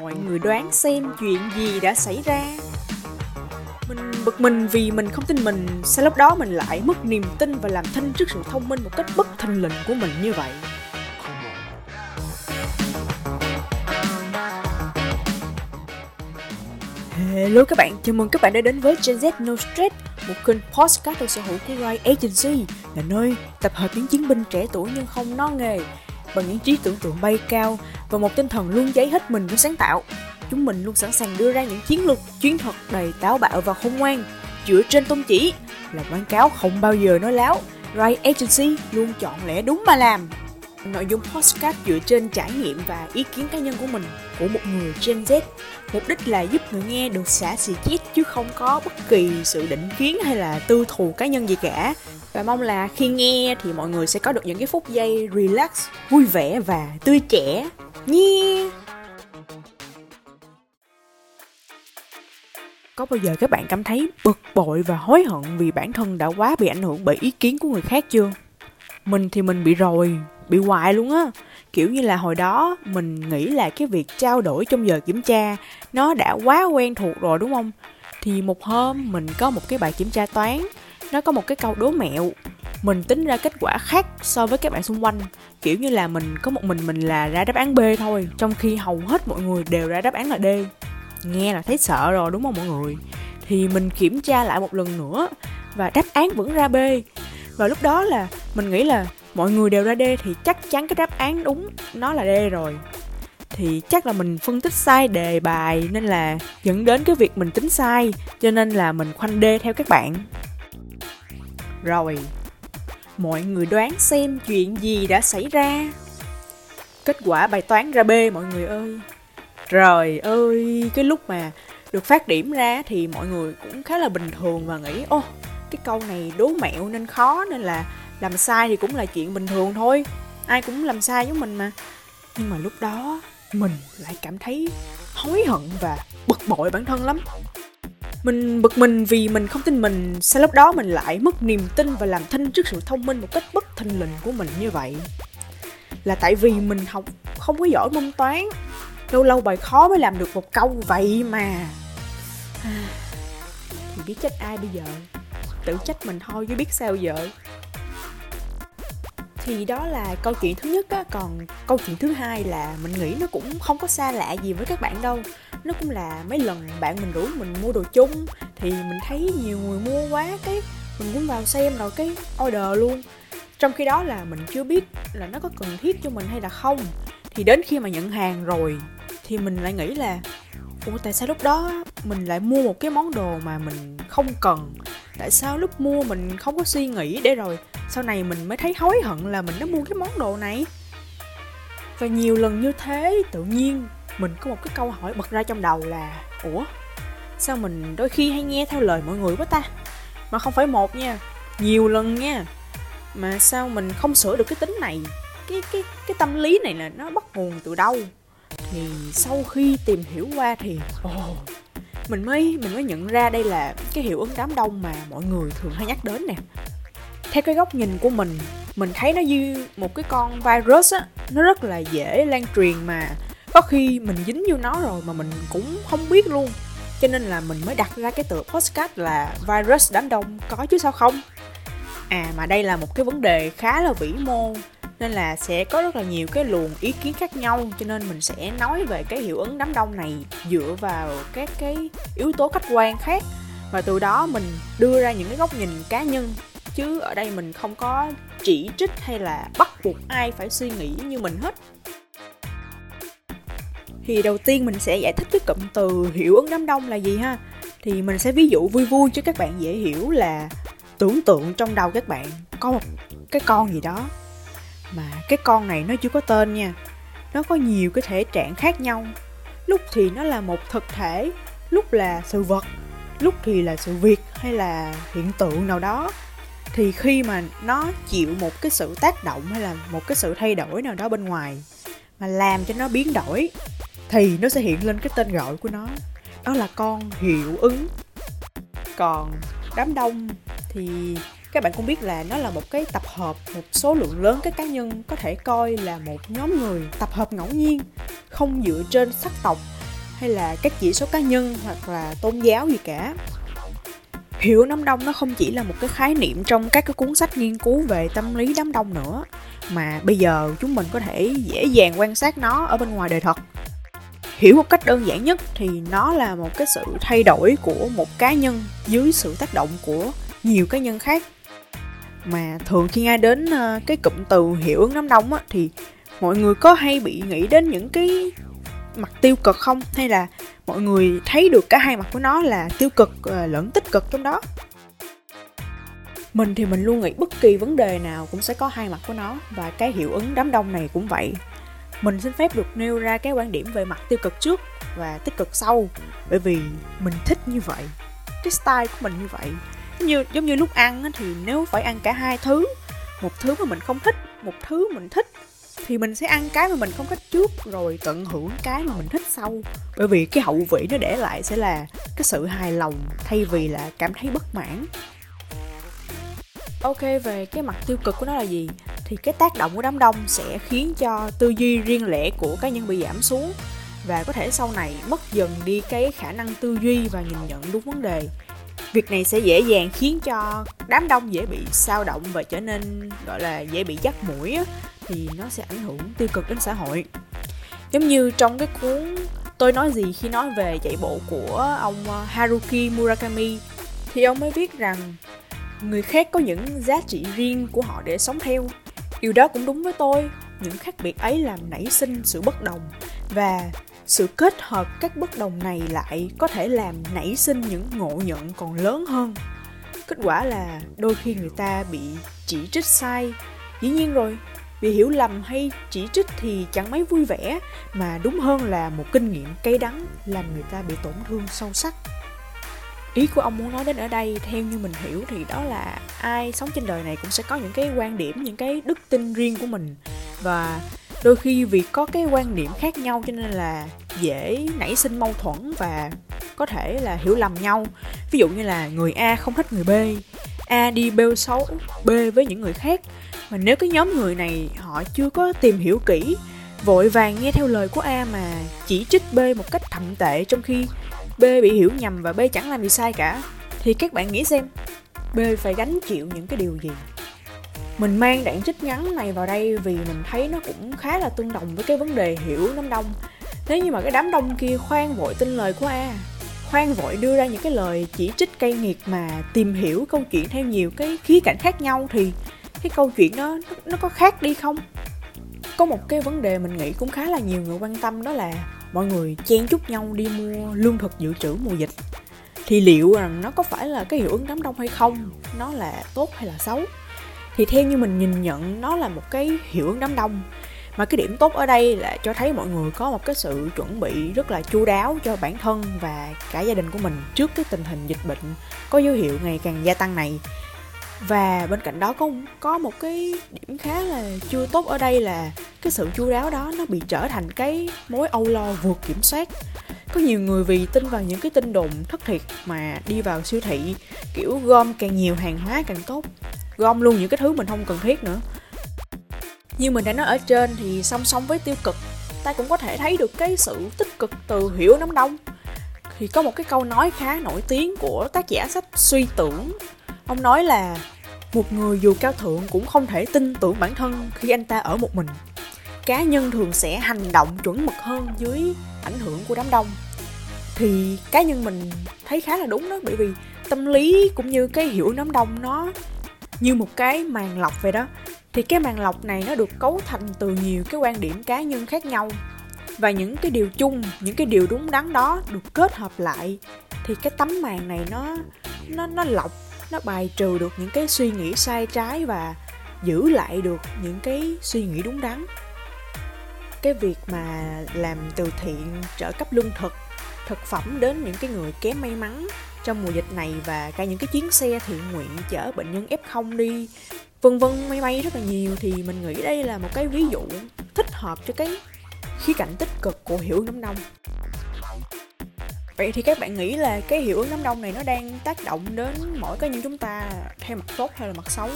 Mọi người đoán xem chuyện gì đã xảy ra. Mình bực mình vì mình không tin mình Sao lúc đó mình lại mất niềm tin và làm thinh trước sự thông minh một cách bất thình lình của mình như vậy? Hello các bạn, chào mừng các bạn đã đến với Gen Z No Stress Một kênh podcast được sở hữu của Rai Agency Là nơi tập hợp những chiến binh trẻ tuổi nhưng không no nghề. Bằng những trí tưởng tượng bay cao Và một tinh thần luôn cháy hết mình với sáng tạo Chúng mình luôn sẵn sàng đưa ra những chiến lược, chiến thuật đầy táo bạo và khôn ngoan Dựa trên tôn chỉ là quảng cáo không bao giờ nói láo Right Agency luôn chọn lẽ đúng mà làm Nội dung podcast dựa trên trải nghiệm và ý kiến cá nhân của mình của một người Gen Z. Mục đích là giúp người nghe được xả xì chít chứ không có bất kỳ sự định kiến hay là tư thù cá nhân gì cả. Và mong là khi nghe thì mọi người sẽ có được những cái phút giây relax, vui vẻ và tươi trẻ. Nhé! Có bao giờ các bạn cảm thấy bực bội và hối hận vì bản thân đã quá bị ảnh hưởng bởi ý kiến của người khác chưa? Mình thì mình bị rồi, bị hoài luôn á kiểu như là hồi đó mình nghĩ là cái việc trao đổi trong giờ kiểm tra nó đã quá quen thuộc rồi đúng không thì một hôm mình có một cái bài kiểm tra toán nó có một cái câu đố mẹo. Mình tính ra kết quả khác so với các bạn xung quanh. Kiểu như là mình có một mình mình là ra đáp án b thôi, trong khi hầu hết mọi người đều ra đáp án là d. Nghe là thấy sợ rồi, đúng không mọi người? Thì mình kiểm tra lại một lần nữa, và đáp án vẫn ra b. Và lúc đó là mình nghĩ là mọi người đều ra D thì chắc chắn cái đáp án đúng nó là D rồi. Thì chắc là mình phân tích sai đề bài nên là dẫn đến cái việc mình tính sai, cho nên là mình khoanh D theo các bạn rồi, mọi người đoán xem chuyện gì đã xảy ra. Kết quả bài toán ra B, mọi người ơi. Trời ơi, cái lúc mà được phát điểm ra thì mọi người cũng khá là bình thường và nghĩ, ô, cái câu này đố mẹo nên khó, nên là làm sai thì cũng là chuyện bình thường thôi. Ai cũng làm sai giống mình mà. Nhưng mà lúc đó, mình lại cảm thấy hối hận và bực bội bản thân lắm mình bực mình vì mình không tin mình sao lúc đó mình lại mất niềm tin và làm thinh trước sự thông minh một cách bất thình lình của mình như vậy. Là tại vì mình học không có giỏi môn toán, lâu lâu bài khó mới làm được một câu vậy mà. Thì biết trách ai bây giờ? Tự trách mình thôi chứ biết sao giờ? Thì đó là câu chuyện thứ nhất á, còn câu chuyện thứ hai là mình nghĩ nó cũng không có xa lạ gì với các bạn đâu nó cũng là mấy lần bạn mình rủ mình mua đồ chung, thì mình thấy nhiều người mua quá cái mình cũng vào xem rồi cái order luôn. Trong khi đó là mình chưa biết là nó có cần thiết cho mình hay là không. Thì đến khi mà nhận hàng rồi, thì mình lại nghĩ là, ủa, tại sao lúc đó mình lại mua một cái món đồ mà mình không cần? Tại sao lúc mua mình không có suy nghĩ để rồi sau này mình mới thấy hối hận là mình đã mua cái món đồ này? Và nhiều lần như thế, tự nhiên mình có một cái câu hỏi bật ra trong đầu là ủa sao mình đôi khi hay nghe theo lời mọi người quá ta? Mà không phải một nha nhiều lần nha mà sao mình không sửa được cái tính này? Cái cái cái tâm lý này là nó bắt nguồn từ đâu? Thì sau khi tìm hiểu qua thì oh, mình mới mình mới nhận ra đây là cái hiệu ứng đám đông mà mọi người thường hay nhắc đến nè. Theo cái góc nhìn của mình mình thấy nó như một cái con virus á nó rất là dễ lan truyền mà có khi mình dính vô nó rồi mà mình cũng không biết luôn. Cho nên là mình mới đặt ra cái tựa postcard là virus đám đông có chứ sao không? À mà đây là một cái vấn đề khá là vĩ mô, nên là sẽ có rất là nhiều cái luồng ý kiến khác nhau. Cho nên mình sẽ nói về cái hiệu ứng đám đông này dựa vào các cái yếu tố khách quan khác. Và từ đó mình đưa ra những cái góc nhìn cá nhân, chứ ở đây mình không có chỉ trích hay là bắt buộc ai phải suy nghĩ như mình hết thì đầu tiên mình sẽ giải thích cái cụm từ hiệu ứng đám đông là gì ha. Thì mình sẽ ví dụ vui vui cho các bạn dễ hiểu là tưởng tượng trong đầu các bạn có một cái con gì đó. Mà cái con này nó chưa có tên nha, nó có nhiều cái thể trạng khác nhau. Lúc thì nó là một thực thể, lúc là sự vật, lúc thì là sự việc hay là hiện tượng nào đó. Thì khi mà nó chịu một cái sự tác động hay là một cái sự thay đổi nào đó bên ngoài, mà làm cho nó biến đổi thì nó sẽ hiện lên cái tên gọi của nó. Đó là con hiệu ứng. Còn đám đông thì các bạn cũng biết là nó là một cái tập hợp, một số lượng lớn các cá nhân có thể coi là một nhóm người tập hợp ngẫu nhiên, không dựa trên sắc tộc hay là các chỉ số cá nhân hoặc là tôn giáo gì cả. Hiểu đám đông nó không chỉ là một cái khái niệm trong các cái cuốn sách nghiên cứu về tâm lý đám đông nữa, mà bây giờ chúng mình có thể dễ dàng quan sát nó ở bên ngoài đời thật hiểu một cách đơn giản nhất thì nó là một cái sự thay đổi của một cá nhân dưới sự tác động của nhiều cá nhân khác. Mà thường khi nghe đến ờ, cái cụm từ hiệu ứng đám đông á, thì mọi người có hay bị nghĩ đến những cái mặt tiêu cực không? Hay là mọi người thấy được cả hai mặt của nó là tiêu cực ờ, lẫn tích cực trong đó? Mình thì mình luôn nghĩ bất kỳ vấn đề nào cũng sẽ có hai mặt của nó, và cái hiệu ứng đám đông này cũng vậy mình xin phép được nêu ra cái quan điểm về mặt tiêu cực trước và tích cực sau. Bởi vì mình thích như vậy, cái style của mình như vậy. Giống như giống như lúc ăn thì nếu phải ăn cả hai thứ, một thứ mà mình không thích, một thứ mình thích, thì mình sẽ ăn cái mà mình không thích trước, rồi tận hưởng cái mà mình thích sau. Bởi vì cái hậu vị nó để lại sẽ là cái sự hài lòng thay vì là cảm thấy bất mãn. Ok, về cái mặt tiêu cực của nó là gì? Thì cái tác động của đám đông sẽ khiến cho tư duy riêng lẻ của cá nhân bị giảm xuống. Và có thể sau này mất dần đi cái khả năng tư duy và nhìn nhận đúng vấn đề. Việc này sẽ dễ dàng khiến cho đám đông dễ bị sao động và trở nên gọi là dễ bị dắt mũi á, thì nó sẽ ảnh hưởng tiêu cực đến xã hội. Giống như trong cái cuốn tôi nói gì khi nói về chạy bộ của ông ờ, Haruki Murakami thì ông mới viết rằng người khác có những giá trị riêng của họ để sống theo điều đó cũng đúng với tôi. Những khác biệt ấy làm nảy sinh sự bất đồng. Và sự kết hợp các bất đồng này lại có thể làm nảy sinh những ngộ nhận còn lớn hơn. Kết quả là đôi khi người ta bị chỉ trích sai. Dĩ nhiên rồi bị hiểu lầm hay chỉ trích thì chẳng mấy vui vẻ, mà đúng hơn là một kinh nghiệm cay đắng làm người ta bị tổn thương sâu sắc ý của ông muốn nói đến ở đây, theo như mình hiểu thì đó là ai sống trên đời này cũng sẽ có những cái quan điểm, những cái đức tin riêng của mình. Và đôi khi vì có cái quan điểm khác nhau cho nên là dễ nảy sinh mâu thuẫn và có thể là hiểu lầm nhau. Ví dụ như là người a không thích người b, a đi bêu xấu b với những người khác. Mà nếu cái nhóm người này họ chưa có tìm hiểu kỹ, vội vàng nghe theo lời của a mà chỉ trích b một cách thậm tệ trong khi b bị hiểu nhầm và b chẳng làm gì sai cả, thì các bạn nghĩ xem, b phải gánh chịu những cái điều gì? Mình mang đoạn trích ngắn này vào đây vì mình thấy nó cũng khá là tương đồng với cái vấn đề hiểu đám đông. Thế nhưng mà cái đám đông kia khoan vội tin lời của a. Khoan vội đưa ra những cái lời chỉ trích cay nghiệt mà tìm hiểu câu chuyện theo nhiều cái khía cạnh khác nhau thì cái câu chuyện đó, nó có khác đi không? Có một cái vấn đề mình nghĩ cũng khá là nhiều người quan tâm đó là mọi người chen chúc nhau đi mua lương thực dự trữ mùa dịch. Thì liệu rằng nó có phải là cái hiệu ứng đám đông hay không? Nó là tốt hay là xấu? Thì theo như mình nhìn nhận, nó là một cái hiệu ứng đám đông. Mà cái điểm tốt ở đây là cho thấy mọi người có một cái sự chuẩn bị rất là chu đáo cho bản thân và cả gia đình của mình trước cái tình hình dịch bệnh có dấu hiệu ngày càng gia tăng này và bên cạnh đó có có một cái điểm khá là chưa tốt ở đây là cái sự chu đáo đó nó bị trở thành cái mối âu lo vượt kiểm soát. Có nhiều người vì tin vào những cái tin đồn thất thiệt mà đi vào siêu thị, kiểu, gom càng nhiều hàng hóa càng tốt, gom luôn những cái thứ mình không cần thiết nữa. Như mình đã nói ở trên thì song song với tiêu cực, ta cũng có thể thấy được cái sự tích cực từ hiểu nắm đông thì có một cái câu nói khá nổi tiếng của tác giả sách suy tưởng ông nói là một người dù cao thượng cũng không thể tin tưởng bản thân khi anh ta ở một mình. Cá nhân thường sẽ hành động chuẩn mực hơn dưới ảnh hưởng của đám đông. Thì cá nhân mình thấy khá là đúng đó, bởi vì tâm lý cũng như cái hiểu đám đông nó như một cái màn lọc vậy đó. Thì cái màn lọc này nó được cấu thành từ nhiều cái quan điểm cá nhân khác nhau. Và những cái điều chung, những cái điều đúng đắn đó được kết hợp lại, thì cái tấm màn này nó nó nó lọc nó bài trừ được những cái suy nghĩ sai trái và giữ lại được những cái suy nghĩ đúng đắn. Cái việc mà làm từ thiện trợ cấp lương thực thực phẩm đến những cái người kém may mắn trong mùa dịch này và cả những cái chuyến xe thiện nguyện chở bệnh nhân F0 đi, vân vân, may may rất là nhiều, thì mình nghĩ đây là một cái ví dụ thích hợp cho cái khía cạnh tích cực của hiểu đám đông Vậy thì các bạn nghĩ là cái hiệu ứng đám đông này nó đang tác động đến mỗi cá nhân chúng ta theo mặt tốt hay là mặt xấu?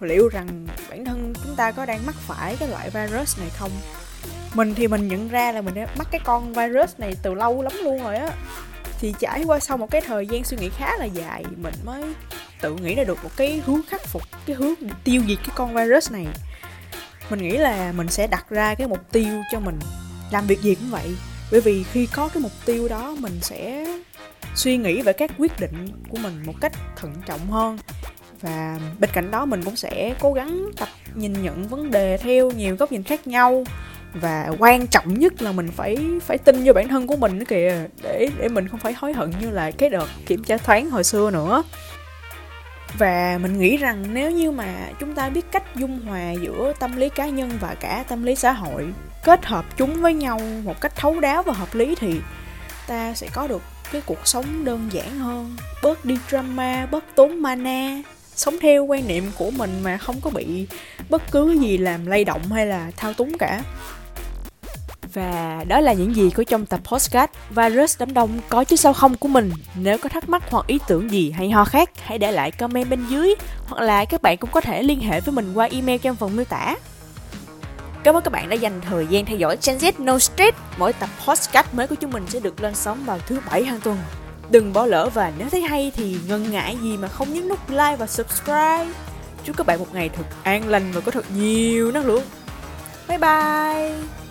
Liệu rằng bản thân chúng ta có đang mắc phải cái loại virus này không? Mình thì mình nhận ra là mình đã mắc cái con virus này từ lâu lắm luôn rồi á Thì trải qua sau một cái thời gian suy nghĩ khá là dài, Mình mới tự nghĩ ra được một cái hướng khắc phục, Cái hướng tiêu diệt cái con virus này Mình nghĩ là mình sẽ đặt ra cái mục tiêu cho mình, Làm việc gì cũng vậy bởi vì khi có cái mục tiêu đó, mình sẽ suy nghĩ về các quyết định của mình một cách thận trọng hơn. Và bên cạnh đó, mình cũng sẽ cố gắng tập nhìn nhận vấn đề theo nhiều góc nhìn khác nhau. Và quan trọng nhất là mình phải phải tin vô bản thân của mình nữa kìa, để để mình không phải hối hận như là cái đợt kiểm tra thoáng hồi xưa nữa. Và mình nghĩ rằng nếu như mà chúng ta biết cách dung hòa giữa tâm lý cá nhân và cả tâm lý xã hội kết hợp chúng với nhau một cách thấu đáo và hợp lý thì ta sẽ có được cái cuộc sống đơn giản hơn bớt đi drama bớt tốn mana sống theo quan niệm của mình mà không có bị bất cứ gì làm lay động hay là thao túng cả và đó là những gì có trong tập postcard Virus đám đông có chứ sao không của mình. Nếu có thắc mắc hoặc ý tưởng gì hay ho khác, hãy để lại comment bên dưới. Hoặc là các bạn cũng có thể liên hệ với mình qua email trong phần miêu tả. Cảm ơn các bạn đã dành thời gian theo dõi Gen Z No Stress. Mỗi tập podcast mới của chúng mình sẽ được lên sóng vào thứ bảy hàng tuần. Đừng bỏ lỡ và nếu thấy hay thì ngần ngại gì mà không nhấn nút like và subscribe. Chúc các bạn một ngày thật an lành và có thật nhiều năng lượng. Bye bye!